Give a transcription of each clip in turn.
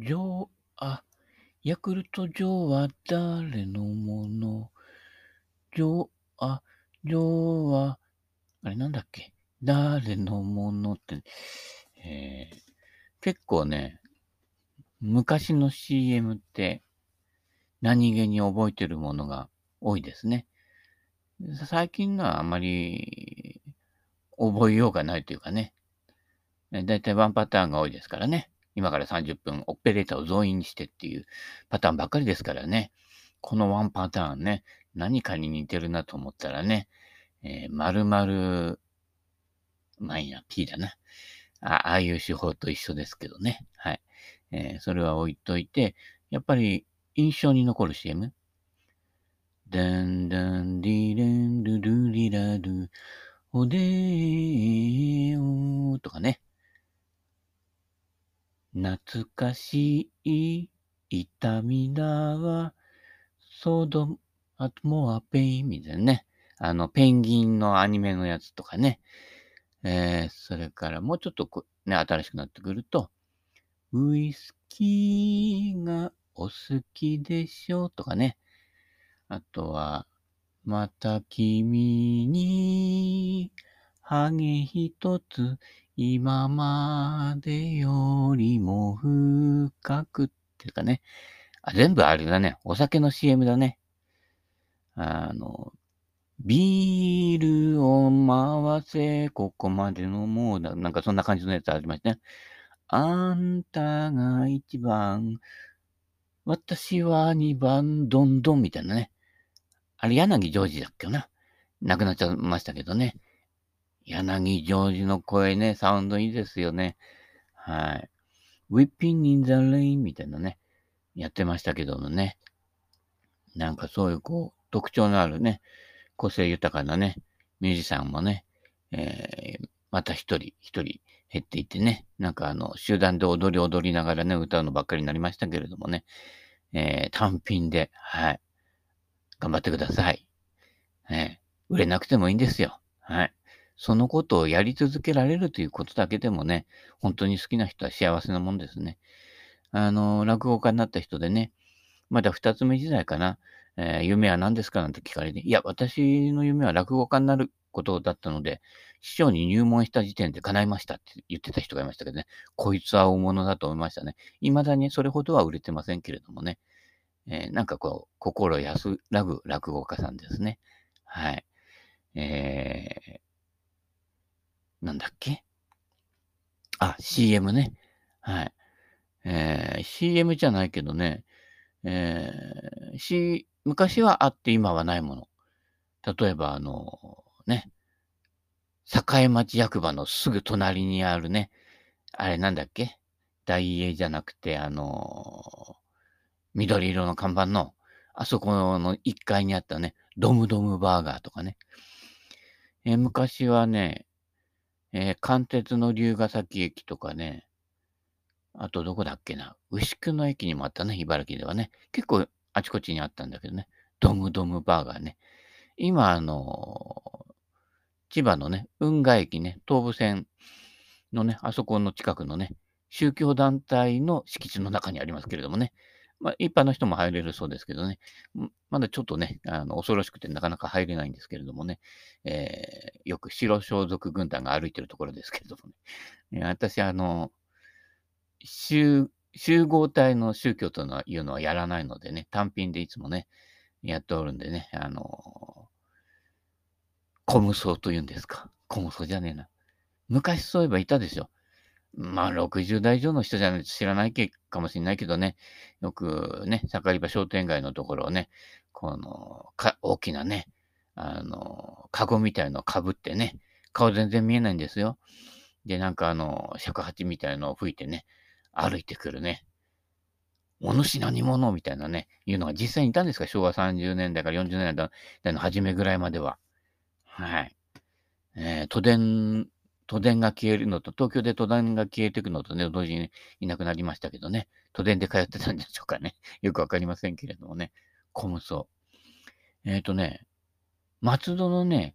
ジョー、あ、ヤクルトジョーは誰のもの？ジョー、あ、ジョーは、あれなんだっけ？誰のものって、えー、結構ね、昔の CM って何気に覚えてるものが多いですね。最近のはあまり覚えようがないというかね。だいたいワンパターンが多いですからね。今から30分オペレーターを増員してっていうパターンばっかりですからね。このワンパターンね、何かに似てるなと思ったらね、えー、丸々、まあいいな、P だな。あああいう手法と一緒ですけどね。はい。えー、それは置いといて、やっぱり印象に残る CM? ダンダンディレンルルリラル、おでーおとかね。懐かしい痛みだわ、ソード、あともうアペインみたいなね。あの、ペンギンのアニメのやつとかね。えー、それからもうちょっとね、新しくなってくると、ウイスキーがお好きでしょとかね。あとは、また君に、ハゲ一つ、今までよりも深くっていうかね。あ、全部あれだね。お酒の CM だね。あの、ビールを回せ、ここまでのもうだ。なんかそんな感じのやつありましたね。あんたが一番、私は二番、どんどんみたいなね。あれ、柳ジョージだっけな。亡くなっちゃいましたけどね。柳ジョージの声ね、サウンドいいですよね。はい。Whipping in the Rain みたいなね、やってましたけどもね。なんかそういうこう、特徴のあるね、個性豊かなね、ミュージシャンもね、えー、また一人一人減っていってね、なんかあの、集団で踊り踊りながらね、歌うのばっかりになりましたけれどもね、えー、単品で、はい、頑張ってください。えー、売れなくてもいいんですよ。はい。そのことをやり続けられるということだけでもね、本当に好きな人は幸せなもんですね。あの、落語家になった人でね、まだ二つ目時代かな、えー、夢は何ですかなんて聞かれて、いや、私の夢は落語家になることだったので、師匠に入門した時点で叶いましたって言ってた人がいましたけどね、こいつは大物だと思いましたね。未だにそれほどは売れてませんけれどもね、えー、なんかこう、心安らぐ落語家さんですね。はい。えー、なんだっけ？あ、CM ね。はい。えー、CM じゃないけどね、えー、C、昔はあって今はないもの。例えば、あの、ね、境町役場のすぐ隣にあるね、あれなんだっけ？大英じゃなくて、あの緑色の看板の、あそこの1階にあったね、ドムドムバーガーとかね。えー、昔はね、えー、関鉄の龍ヶ崎駅とかね、あとどこだっけな、牛久の駅にもあったね、茨城ではね。結構あちこちにあったんだけどね、ドムドムバーガーね。今、あの千葉のね、運河駅ね、東武線のね、あそこの近くのね、宗教団体の敷地の中にありますけれどもね、まあ、一般の人も入れるそうですけどね、まだちょっとね、あの恐ろしくてなかなか入れないんですけれどもね、えー、よく白装束軍団が歩いてるところですけれどもね、私、あの、集合体の宗教というのはやらないのでね、単品でいつもね、やっておるんでね、あの、コムソというんですか。コムソじゃねえな。昔そういえばいたでしょ。まあ、60代以上の人じゃないと知らないかもしれないけどね、よくね、盛り場商店街のところをね、この、大きなね、あの、カゴみたいのをかぶってね、顔全然見えないんですよ。で、なんかあの、尺八みたいのを吹いてね、歩いてくるね。お主何者？みたいなね、いうのが実際にいたんですか？昭和30年代から40年代の初めぐらいまでは。はい。えー、都電、都電が消えるのと、東京で都電が消えていくのとね、同時にいなくなりましたけどね、都電で通ってたんでしょうかね。よくわかりませんけれどもね、コムソ。えっ、ー、とね、松戸のね、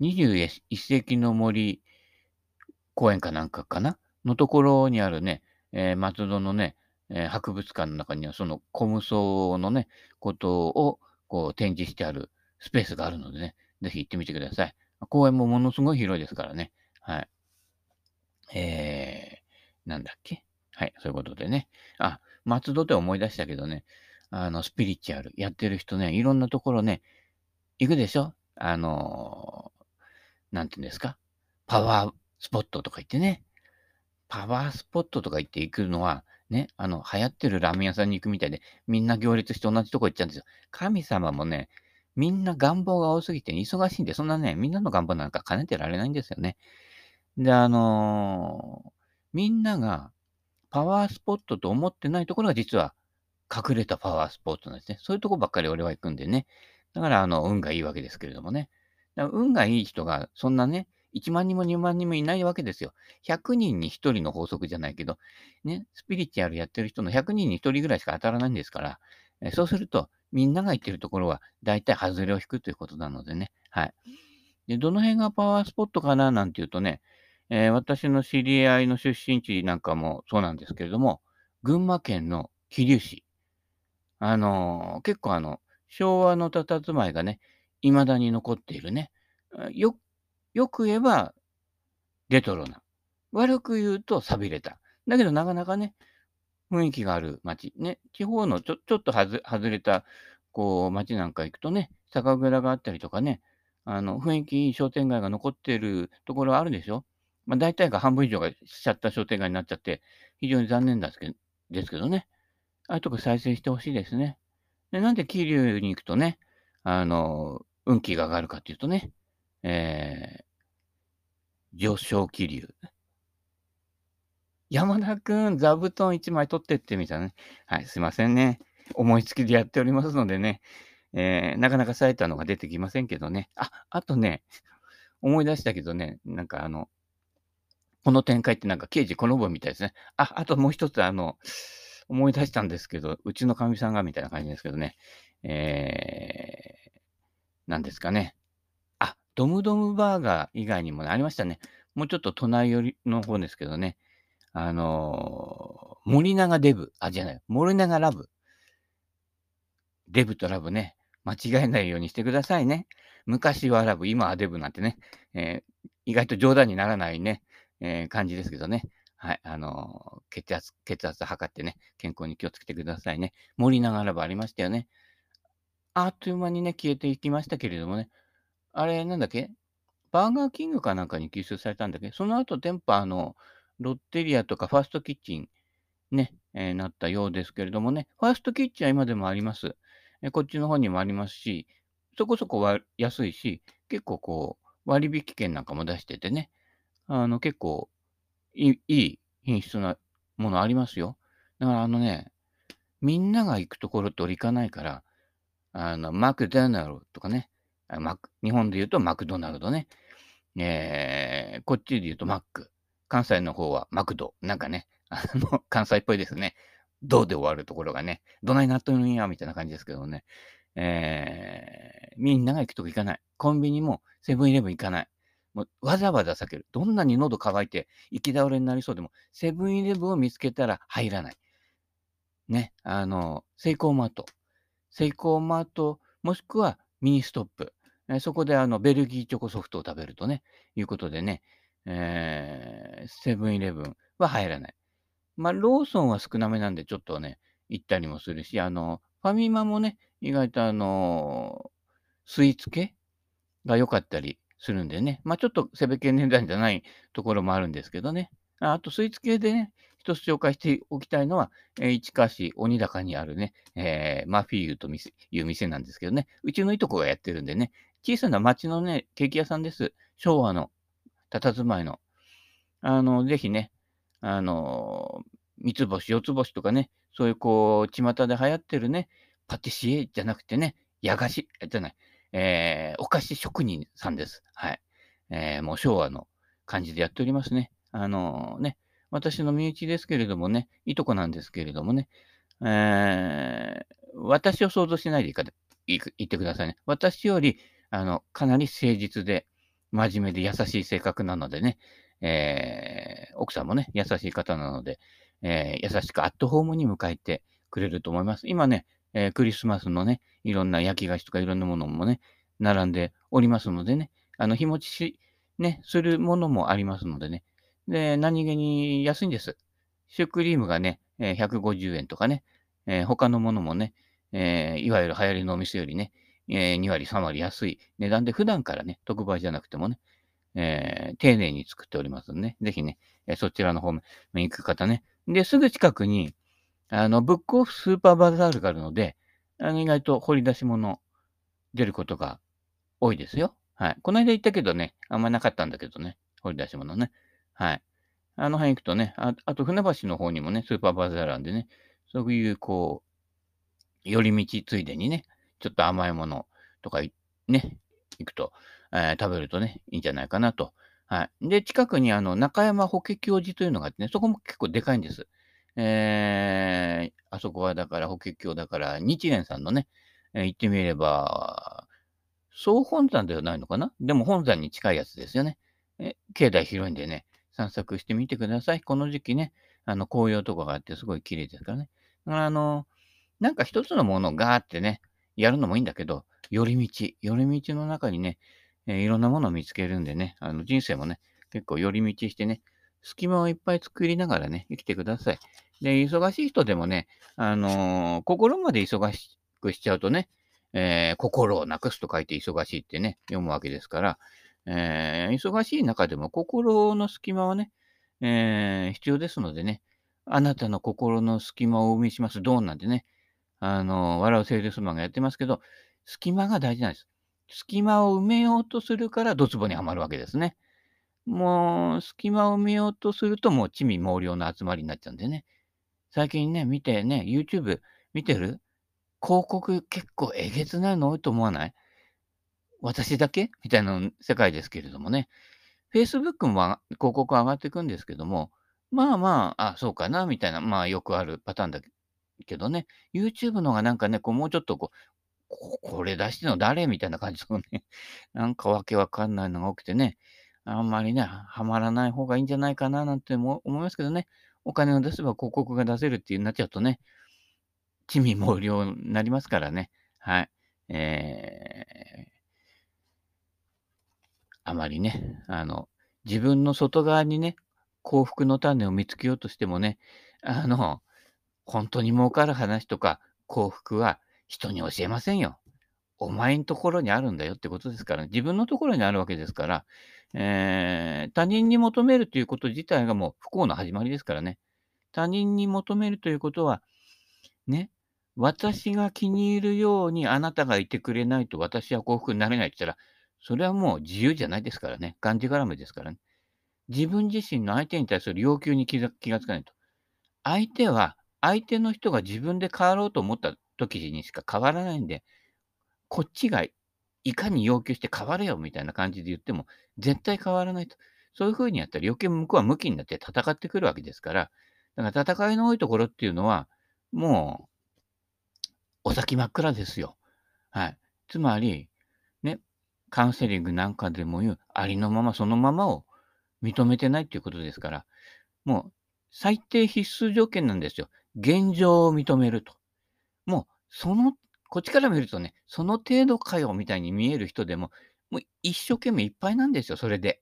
21世紀の森公園かなんかかな？のところにあるね、えー、松戸のね、えー博物館の中にはそのコムソのね、ことをこう展示してあるスペースがあるのでね、ぜひ行ってみてください。公園もものすごい広いですからね。はい。えー、なんだっけ？はい、そういうことでね。あ、松戸で思い出したけどね、あの、スピリチュアルやってる人ね、いろんなところね、行くでしょ？あのーなんていうんですか？パワースポットとか行ってね。パワースポットとか行って行くのは、ね、あの、流行ってるラーメン屋さんに行くみたいで、みんな行列して同じとこ行っちゃうんですよ。神様もね、みんな願望が多すぎて忙しいんで、そんなね、みんなの願望なんか兼ねてられないんですよね。で、あのーみんながパワースポットと思ってないところが実は隠れたパワースポットなんですね。そういうとこばっかり俺は行くんでね。だから、あの、運がいいわけですけれどもね。だから運がいい人が、そんなね、1万人も2万人もいないわけですよ。100人に1人の法則じゃないけど、ね、スピリチュアルやってる人の100人に1人ぐらいしか当たらないんですから、えそうすると、みんなが行ってるところは、大体外れを引くということなのでね。はい。で、どの辺がパワースポットかななんていうとね、えー私の知り合いの出身地なんかもそうなんですけれども、群馬県の桐生市。あのー結構あの、昭和の佇まいがね、未だに残っているね。よ、よく言えば、レトロな。悪く言うと、寂れた。だけど、なかなかね、雰囲気がある街。ね、地方のちょちょっと外れた、こう、街なんか行くとね、酒蔵があったりとかね、あの、雰囲気いい商店街が残っているところあるでしょまあ、大体が半分以上がしちゃった商店街になっちゃって、非常に残念ですけどですけどね。ああいうとこ再生してほしいですね。で、なんで桐生に行くとね、あの、運気が上がるかっていうとね、えー、上昇気流。山田くん、座布団1枚取ってってみたいなね。はい、すいませんね。思いつきでやっておりますのでね、えー、なかなか冴えたのが出てきませんけどね。あ、あとね、思い出したけどね、なんかあの、この展開ってなんか刑事この部みたいですね。あ、あともう一つあの、思い出したんですけど、うちのかみさんがみたいな感じですけどね。えー、なんですかね。あ、ドムドムバーガー以外にもね、ありましたね。もうちょっと隣寄りの方ですけどね。あのー森永デブ。あ、じゃない。森永ラブ。デブとラブね。間違えないようにしてくださいね。昔はラブ、今はデブなんてね。えー意外と冗談にならないね、えー感じですけどね。はい。あの血圧、血圧測ってね、健康に気をつけてくださいね。森永ラブありましたよね。あっという間にね、消えていきましたけれどもね。あれ、なんだっけ？バーガーキングかなんかに吸収されたんだっけ？その後、店舗、あの、ロッテリアとかファーストキッチン、ね、えーなったようですけれどもね。ファーストキッチンは今でもあります。えーこっちの方にもありますし、そこそこ安いし、結構こう、割引券なんかも出しててね。あの、結構いい、い品質なものありますよ。だからあのね、みんなが行くところと俺行かないから、あの、マクドナルドとかね、マク日本で言うとマクドナルドね、えーこっちで言うとマック、関西の方はマクド、なんかね、あの、関西っぽいですね。どうで終わるところがね、どないなっとるんや、みたいな感じですけどね。えーみんなが行くとこ行かない。コンビニもセブンイレブン行かない。もうわざわざ避ける。どんなに喉乾いて行き倒れになりそうでも、セブンイレブンを見つけたら入らない。ね、あの、セイコーマート。セイコーマート、もしくはミニストップ。えそこであの、ベルギーチョコソフトを食べるとね、いうことでね、えーセブンイレブンは入らない。まあ、ローソンは少なめなんで、ちょっとね、行ったりもするし、あの、ファミマもね、意外とあの、スイーツ系が良かったりするんでね、まあ、ちょっとセベ系値段じゃないところもあるんですけどね。あと、スイーツ系でね、一つ紹介しておきたいのは、えー市川市鬼高にあるね、えーマフィーユという店なんですけどね、うちのいとこがやってるんでね、小さな町のね、ケーキ屋さんです。昭和の、佇まいの。あの、ぜひね、あの、三つ星、四つ星とかね、そういうこう、巷で流行ってるね、パティシエじゃなくてね、和菓子、じゃない、えーお菓子職人さんです。はい。えーもう昭和の感じでやっておりますね。あのね、私の身内ですけれどもね、いとこなんですけれどもね、えー私を想像しないでいいかい言ってくださいね。私より、あの、かなり誠実で、真面目で優しい性格なのでね、えー奥さんもね、優しい方なので、えー優しくアットホームに迎えてくれると思います。今ね、えークリスマスのね、いろんな焼き菓子とかいろんなものもね、並んでおりますのでね、あの、日持ちし、ね、するものもありますのでね。で、何気に安いんです。シュークリームがね、え150円とかね、えー他のものもね、えーいわゆる流行りのお店よりね、えー2割、3割安い値段で普段からね、特売じゃなくてもね、えー丁寧に作っておりますのでね、ぜひね、えーそちらの方面行く方ね。で、すぐ近くに、あの、ブックオフスーパーバザールがあるので、あの意外と掘り出し物出ることが多いですよ。はい。この間行ったけどね、あんまなかったんだけどね、掘り出し物ね。はい。あの辺行くとね、ああと船橋の方にもね、スーパーバザールなんでね、そういうこう、寄り道ついでにね、ちょっと甘いものとかね、行くと、えー食べるとね、いいんじゃないかなと。はい。で、近くにあの、中山法華経寺というのがあってね、そこも結構でかいんです。えー、あそこはだから法華経だから、日蓮さんのね、えー行ってみれば、総本山ではないのかな？でも本山に近いやつですよね。え境内広いんでね、散策してみてください。この時期ね、あの、紅葉とかがあってすごい綺麗ですからね。だからあの、なんか一つのものをガーってね、やるのもいいんだけど、寄り道、寄り道の中にね、えーいろんなものを見つけるんでね、あの人生もね、結構寄り道してね、隙間をいっぱい作りながらね、生きてください。で、忙しい人でもね、あのー心まで忙しくしちゃうとね、えー心をなくすと書いて忙しいってね、読むわけですから、えー忙しい中でも心の隙間はね、えー必要ですのでね、あなたの心の隙間を生みしますドーンなんてね、あの、笑うセールスマンがやってますけど、隙間が大事なんです。隙間を埋めようとするから、ドツボにはまるわけですね。もう、隙間を埋めようとすると、もう、地味猛量の集まりになっちゃうんでね。最近ね、見てね、YouTube 見てる？広告結構えげつないの多いと思わない？私だけ？みたいな世界ですけれどもね。Facebook も広告上がっていくんですけども、まあまあ、あ、そうかな、みたいな、まあよくあるパターンだけどね、YouTube のがなんかね、こうもうちょっとこう、これ出しての誰？みたいな感じのね、なんかわけわかんないのが起きてね、あんまりね、はまらない方がいいんじゃないかななんて思いますけどね、お金を出せば広告が出せるっていうなっちゃうとね、地味猛量になりますからね。はい。えー、あまりね、あの、自分の外側にね、幸福の種を見つけようとしてもね、あの、本当に儲かる話とか幸福は人に教えませんよ。お前のところにあるんだよってことですから、自分のところにあるわけですから、えー他人に求めるということ自体がもう不幸の始まりですからね。他人に求めるということは、ね、私が気に入るようにあなたがいてくれないと私は幸福になれないって言ったら、それはもう自由じゃないですからね。がんじがらめですからね。自分自身の相手に対する要求に気が気がつかないと。相手は、相手の人が自分で変わろうと思った時にしか変わらないんで、こっちがいかに要求して変われよみたいな感じで言っても、絶対変わらないと。そういうふうにやったら余計向こうは向きになって戦ってくるわけですから、だから戦いの多いところっていうのは、もう、お先真っ暗ですよ。はい。つまり、ね、カウンセリングなんかでも言う、ありのままそのままを認めてないっていうことですから、もう、最低必須条件なんですよ。現状を認めると。もう、その、こっちから見るとね、その程度かよみたいに見える人でも、もう一生懸命いっぱいなんですよ、それで。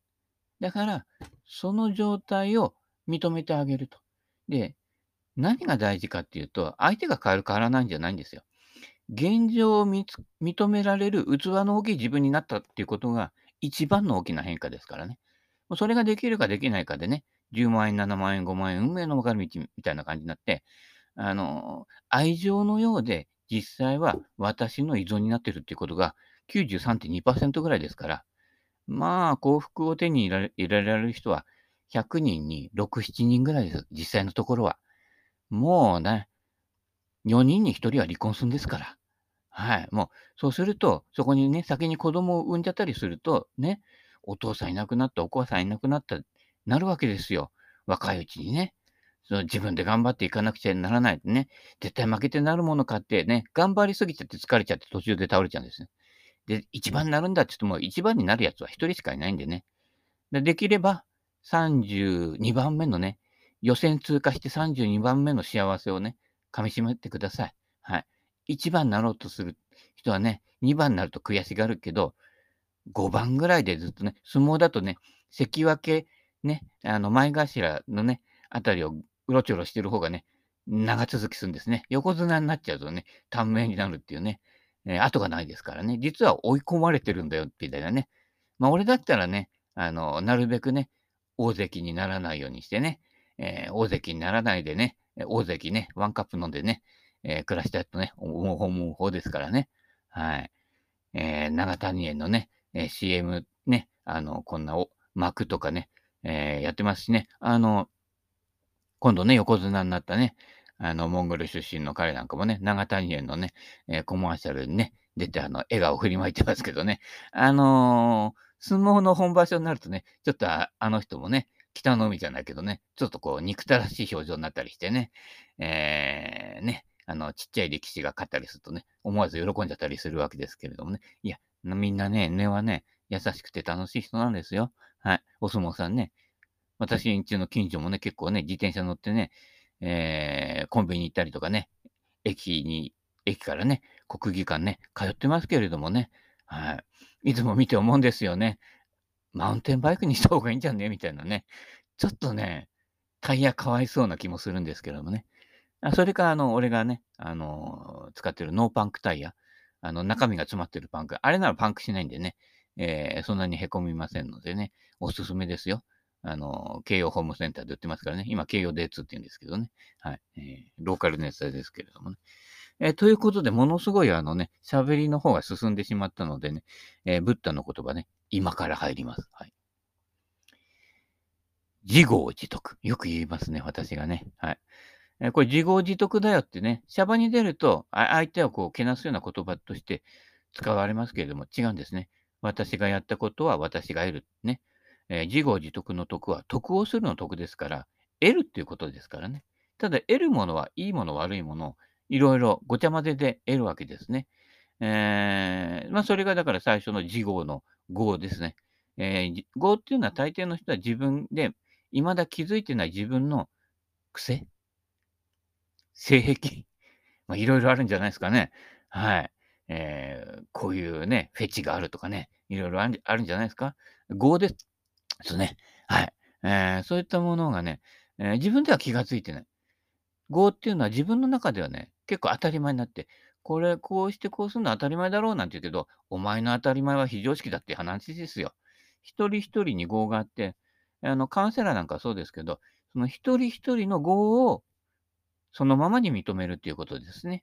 だから、その状態を認めてあげると。で、何が大事かっていうと、相手が変わる変わらないんじゃないんですよ。現状を認められる器の大きい自分になったっていうことが一番の大きな変化ですからね。それができるかできないかでね、10万円、7万円、5万円、運命の分かれ道みたいな感じになって、あの、愛情のようで、実際は私の依存になってるっていうことが93.2%ぐらいですから、まあ、幸福を手に入れられる人は100人に6、7人ぐらいです。実際のところは。もうね、4人に1人は離婚するんですから。はい。もう、そうすると、そこにね、先に子供を産んじゃったりすると、ね、お父さんいなくなった、お母さんいなくなった、なるわけですよ。若いうちにね。その自分で頑張っていかなくちゃならないとね。絶対負けてなるものかってね、頑張りすぎちゃって疲れちゃって途中で倒れちゃうんですね。で、一番になるんだって言っても、一番になるやつは一人しかいないんでね。でできれば、32番目のね、予選通過して32番目の幸せをね、噛み締めてください。はい。1番になろうとする人はね、2番になると悔しがるけど、5番ぐらいでずっとね、相撲だとね、関脇、ね、あの、前頭のね、あたりをうろちょろしてる方がね、長続きするんですね。横綱になっちゃうとね、短命になるっていうね、えー、後がないですからね、実は追い込まれてるんだよ、みたいなね。まあ、俺だったらね、あの、なるべくね、大関にならないようにしてね、えー、大関にならないでね、大関ね、ワンカップ飲んでね、えー、暮らしたいとね、思う思う方ですからね。はい。えー、長谷園のね、えー、CM ね、あの、こんなお幕とかね、えー、やってますしね、あの、今度ね、横綱になったね、あの、モンゴル出身の彼なんかもね、長谷園のね、えー、コマーシャルにね、出て、あの、笑顔振りまいてますけどね、あのー、相撲の本場所になるとね、ちょっとあの人もね、北の海じゃないけどね、ちょっとこう、憎たらしい表情になったりしてね、えー、ね、あの、ちっちゃい力士が勝ったりするとね、思わず喜んじゃったりするわけですけれどもね、いや、みんなね、根はね、優しくて楽しい人なんですよ。はい。お相撲さんね。私んちの近所もね、結構ね、自転車乗ってね、えー、コンビニ行ったりとかね、駅に、駅からね、国技館ね、通ってますけれどもね、はい。いつも見て思うんですよね。マウンテンバイクにした方がいいんじゃね？みたいなね。ちょっとね、タイヤかわいそうな気もするんですけどもね。あそれか、あの、俺がね、あの、使ってるノーパンクタイヤ。あの、中身が詰まってるパンク。あれならパンクしないんでね、えー、そんなに凹みませんのでね、おすすめですよ。あの、京葉ホームセンターで売ってますからね。今、京葉 D2 って言うんですけどね。はい。えー、ローカルネタですけれどもね。えー、ということで、ものすごいあのね、喋りの方が進んでしまったのでね、えー、ブッダの言葉ね、今から入ります。はい。自業自得。よく言いますね、私がね。はい。えこれ自業自得だよってね、シャバに出ると、相手をこう、けなすような言葉として使われますけれども、違うんですね。私がやったことは私が得る。ね。えー、自業自得の得は得をするの得ですから、得るっていうことですからね。ただ、得るものはいいもの、悪いもの、いろいろごちゃ混ぜで得るわけですね。えー、まあ、それがだから最初の自業の業ですね。えー、業っていうのは大抵の人は自分で、未だ気づいてない自分の癖性癖 まあ、いろいろあるんじゃないですかね。はい。えー、こういうね、フェチがあるとかね、いろいろあるんじゃないですか。業ですですね。はい。えー、そういったものがね、えー、自分では気がついてない。業っていうのは自分の中ではね、結構当たり前になって、これ、こうしてこうするのは当たり前だろうなんて言うけど、お前の当たり前は非常識だって話ですよ。一人一人に業があって、あの、カウンセラーなんかそうですけど、その一人一人の業をそのままに認めるっていうことですね。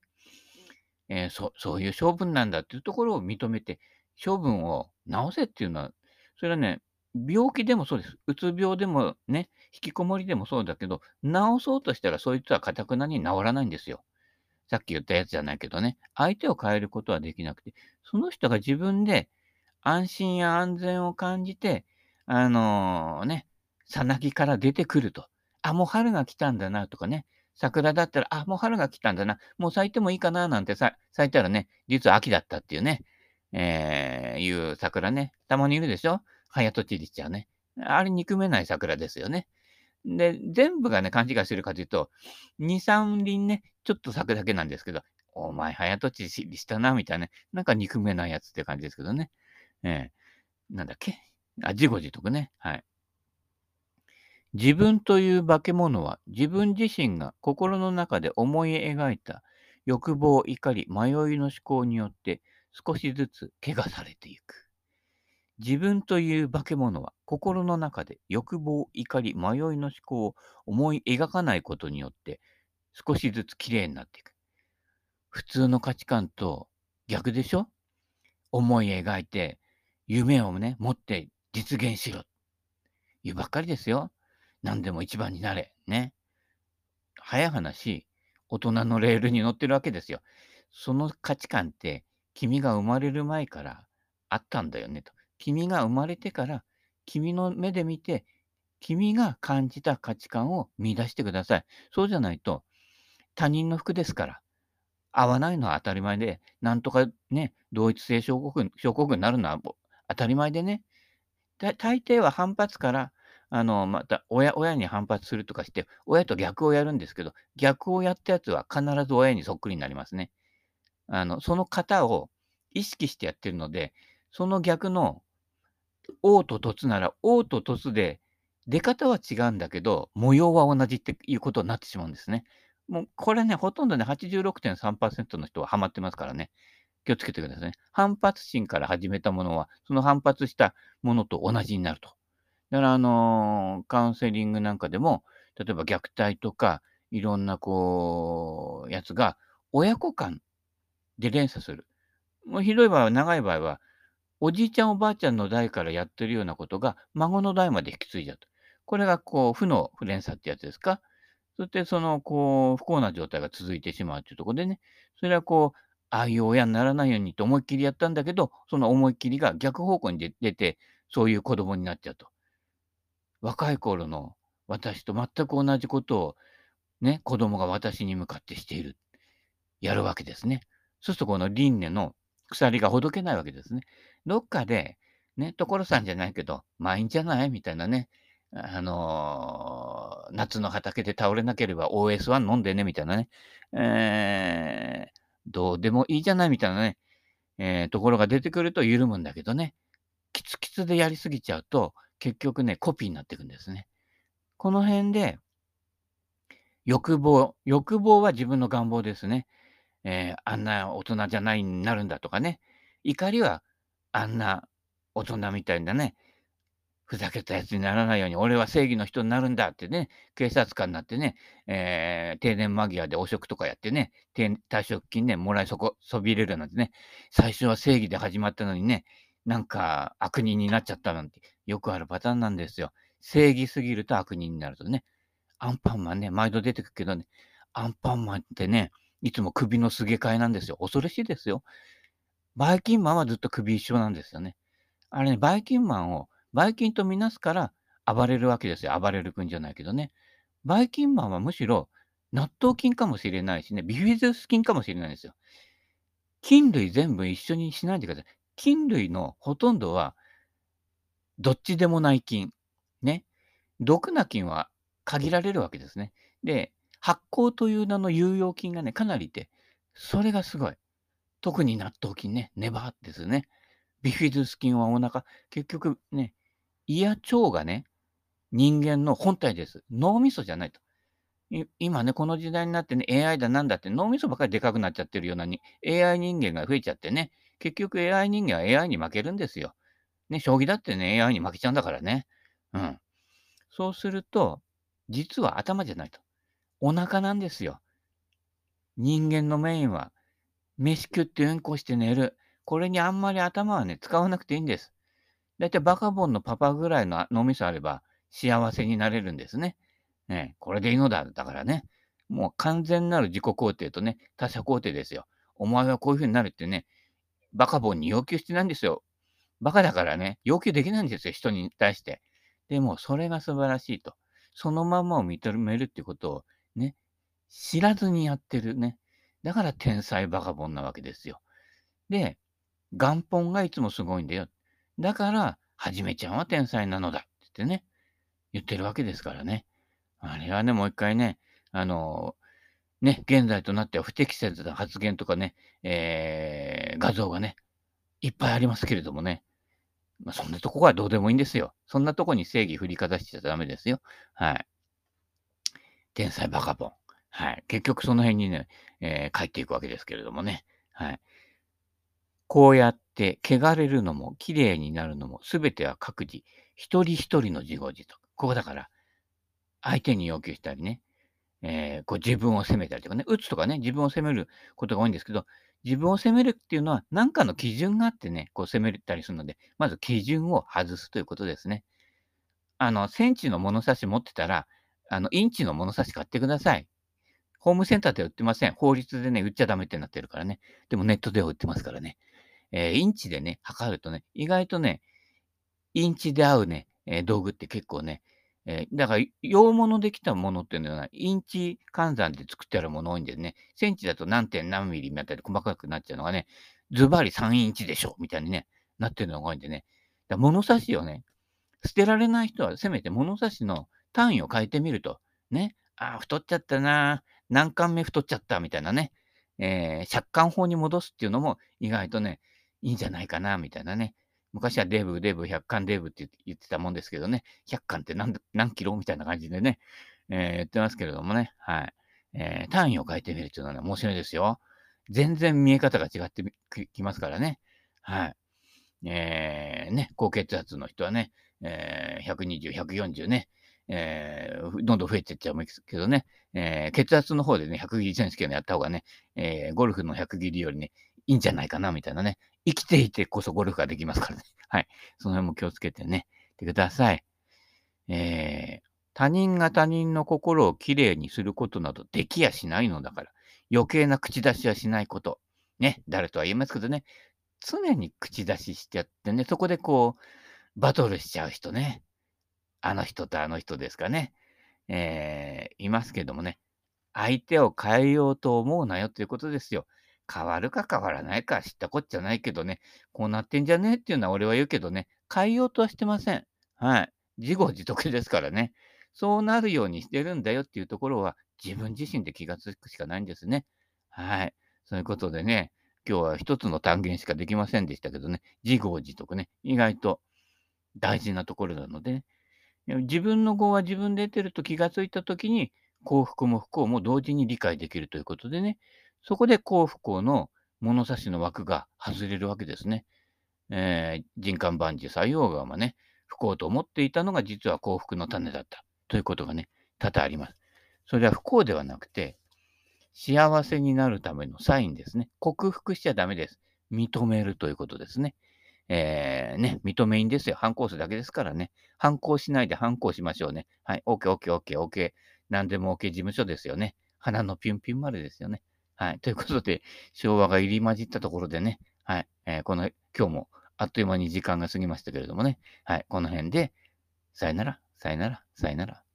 えー、そそういう性分なんだっていうところを認めて、性分を治せっていうのは、それはね、病気でもそうです。うつ病でもね、引きこもりでもそうだけど、治そうとしたらそいつはかたくなに治らないんですよ。さっき言ったやつじゃないけどね、相手を変えることはできなくて、その人が自分で安心や安全を感じて、あのー、ね、さなぎから出てくると。あ、もう春が来たんだなとかね、桜だったら、あ、もう春が来たんだな、もう咲いてもいいかななんて咲いたらね、実は秋だったっていうね、えー、いう桜ね、たまにいるでしょ？早とちりしちゃうね。あれ憎めない桜ですよね。で、全部がね、勘違いするかというと、2、3輪ね、ちょっと咲くだけなんですけど、お前早とちりしたな、みたいな、なんか憎めないやつって感じですけどね。えー、なんだっけ？あ、自業自得ね。はい。自分という化け物は自分自身が心の中で思い描いた欲望、怒り、迷いの思考によって少しずつ怪我されていく。自分という化け物は心の中で欲望、怒り、迷いの思考を思い描かないことによって少しずつきれいになっていく。普通の価値観と逆でしょ？思い描いて夢をね、持って実現しろ。言うばっかりですよ。何でも一番になれ。ね。早い話、大人のレールに乗ってるわけですよ。その価値観って君が生まれる前からあったんだよねと。君が生まれてから君の目で見て君が感じた価値観を見出してください。そうじゃないと他人の服ですから。合わないのは当たり前で、なんとかね、同一性症候群症候群になるのは当たり前でね。大抵は反発からあの、また親親に反発するとかして、親と逆をやるんですけど、逆をやったやつは必ず親にそっくりになりますね。あの、その型を意識してやってるので、その逆の王と凸なら、王と凸で、出方は違うんだけど、模様は同じっていうことになってしまうんですね。もうこれね、ほとんどね、86.3%の人はハマってますからね。気をつけてくださいね。反発心から始めたものは、その反発したものと同じになると。だから、あのーカウンセリングなんかでも、例えば虐待とか、いろんなこう、やつが、親子間で連鎖する。もうひどい場合は、長い場合は、おじいちゃんおばあちゃんの代からやってるようなことが、孫の代まで引き継いじゃうと。これがこう、負の不連鎖ってやつですか？そしてその、こう、不幸な状態が続いてしまうというところでね、それはこう、ああいう親にならないようにと思いっきりやったんだけど、その思いっきりが逆方向に出て、そういう子供になっちゃうと。若い頃の私と全く同じことを、ね、子供が私に向かってしている。やるわけですね。そうするとこの輪廻の鎖がほどけないわけですね。どっかで、ね、所さんじゃないけど、まあいいんじゃない？みたいなね、あのー夏の畑で倒れなければ OS1 飲んでね、みたいなね、えー、どうでもいいじゃない？みたいなね、えーところが出てくると緩むんだけどね、キツキツでやりすぎちゃうと、結局ね、コピーになっていくんですね。この辺で、欲望、欲望は自分の願望ですね。えーあんな大人じゃないになるんだとかね。怒りはあんな大人みたいなね、ふざけたやつにならないように、俺は正義の人になるんだってね、警察官になってね、えー定年間際で汚職とかやってね、退職金ね、もらいそこ、そびれるなんてね、最初は正義で始まったのにね、なんか悪人になっちゃったなんて、よくあるパターンなんですよ。正義すぎると悪人になるとね。アンパンマンね、毎度出てくるけどね、アンパンマンってね、いつも首のすげ替えなんですよ。恐ろしいですよ。バイキンマンはずっと首一緒なんですよね。あれね、バイキンマンをバイキンとみなすから暴れるわけですよ。暴れる君じゃないけどね。バイキンマンはむしろ納豆菌かもしれないしね、ビフィズス菌かもしれないんですよ。菌類全部一緒にしないでください。菌類のほとんどは、どっちでもない菌。ね。毒な菌は限られるわけですね。で、発酵という名の有用菌がね、かなりいて、それがすごい。特に納豆菌ね、ネバーですね。ビフィズス菌はお腹、結局ね、胃や腸がね、人間の本体です。脳みそじゃないと。今ね、この時代になってね、AI だなんだって脳みそばっかりでかくなっちゃってるようなに、AI 人間が増えちゃってね、結局 AI 人間は AI に負けるんですよ。ね、将棋だってね、AI に負けちゃうんだからね。うん。そうすると、実は頭じゃないと。お腹なんですよ。人間のメインは、飯食ってうんこして寝る。これにあんまり頭はね、使わなくていいんです。だいたいバカボンのパパぐらいの脳みそあれば幸せになれるんですね。ねこれでいいのだ。だからね。もう完全なる自己肯定とね、他者肯定ですよ。お前はこういう風になるってね、バカボンに要求してないんですよ。バカだからね、要求できないんですよ、人に対して。でも、それが素晴らしいと。そのままを認めるってことをね、知らずにやってるね。だから天才バカボンなわけですよ。で、元本がいつもすごいんだよ。だから、はじめちゃんは天才なのだってってね、言ってるわけですからね。あれはね、もう一回ね、あのね、現在となっては不適切な発言とかね、えー画像がね、いっぱいありますけれどもね。まあ、そんなとこはどうでもいいんですよ。そんなとこに正義振りかざしちゃダメですよ。はい。天才バカボン。はい。結局その辺にね、えー帰っていくわけですけれどもね。はい。こうやって汚れるのも綺麗になるのも全ては各自、一人一人の自業自得。ここだから、相手に要求したりね、えーこう自分を責めたりとかね、打つとかね、自分を責めることが多いんですけど、自分を責めるっていうのは何かの基準があってね、こう責めたりするので、まず基準を外すということですね。あの、センチの物差し持ってたら、あの、インチの物差し買ってください。ホームセンターでは売ってません。法律でね、売っちゃダメってなってるからね。でもネットでは売ってますからね。えーインチでね、測るとね、意外とね、インチで合うね、えー道具って結構ね、えーだから、洋物できたものっていうのは、インチ換算で作ってあるもの多いんでね、センチだと何点何ミリみたいで細かくなっちゃうのがね、ズバリ3インチでしょみたいにね、なってるのが多いんでね、だ物差しをね、捨てられない人はせめて物差しの単位を変えてみると。ね。あ、太っちゃったな。何巻目太っちゃったみたいなね。えー、借款法に戻すっていうのも意外とね、いいんじゃないかな、みたいなね。昔はデブ、デブ、100巻デブって言ってたもんですけどね、100巻って何何キロみたいな感じでね、えー、言ってますけれどもね、はい。えー、単位を変えてみるっていうのはね、面白いですよ。全然見え方が違ってきますからね。はい。えー、ね、高血圧の人はね、えー、120、140ね、えー、どんどん増えていっちゃうんですけどね、えー、血圧の方でね、100切り選手権やった方がね、えー、ゴルフの100切りよりね、いいんじゃないかな、みたいなね。生きていてこそゴルフができますからね。はい。その辺も気をつけてね、てください。えー、他人が他人の心をきれいにすることなどできやしないのだから、余計な口出しはしないこと。ね、誰とは言いますけどね、常に口出ししちゃってね、そこでこう、バトルしちゃう人ね。あの人とあの人ですかね。えー、いますけどもね。相手を変えようと思うなよということですよ。変わるか変わらないか知ったこっちゃないけどね、こうなってんじゃねえっていうのは俺は言うけどね、変えようとはしてません。はい。自業自得ですからね。そうなるようにしてるんだよっていうところは自分自身で気がつくしかないんですね。はい。そういうことでね、今日は一つの単元しかできませんでしたけどね、自業自得ね、意外と大事なところなので、ね、自分の語は自分で得てると気がついたときに、幸福も不幸も同時に理解できるということでね、そこで幸不幸の物差しの枠が外れるわけですね。えー、人間万事採用側はね、不幸と思っていたのが実は幸福の種だったということがね、多々あります。それは不幸ではなくて、幸せになるためのサインですね。克服しちゃダメです。認めるということですね。えー、ね、認めんですよ。反抗するだけですからね。反抗しないで反抗しましょうね。はい。OK、OK、OK、OK。何でも OK 事務所ですよね。花のピュンピュン丸ですよね。はい。ということで、昭和が入り混じったところでね、はい。えー、この、今日もあっという間に時間が過ぎましたけれどもね。はい。この辺で、さよなら、さよなら、さよなら。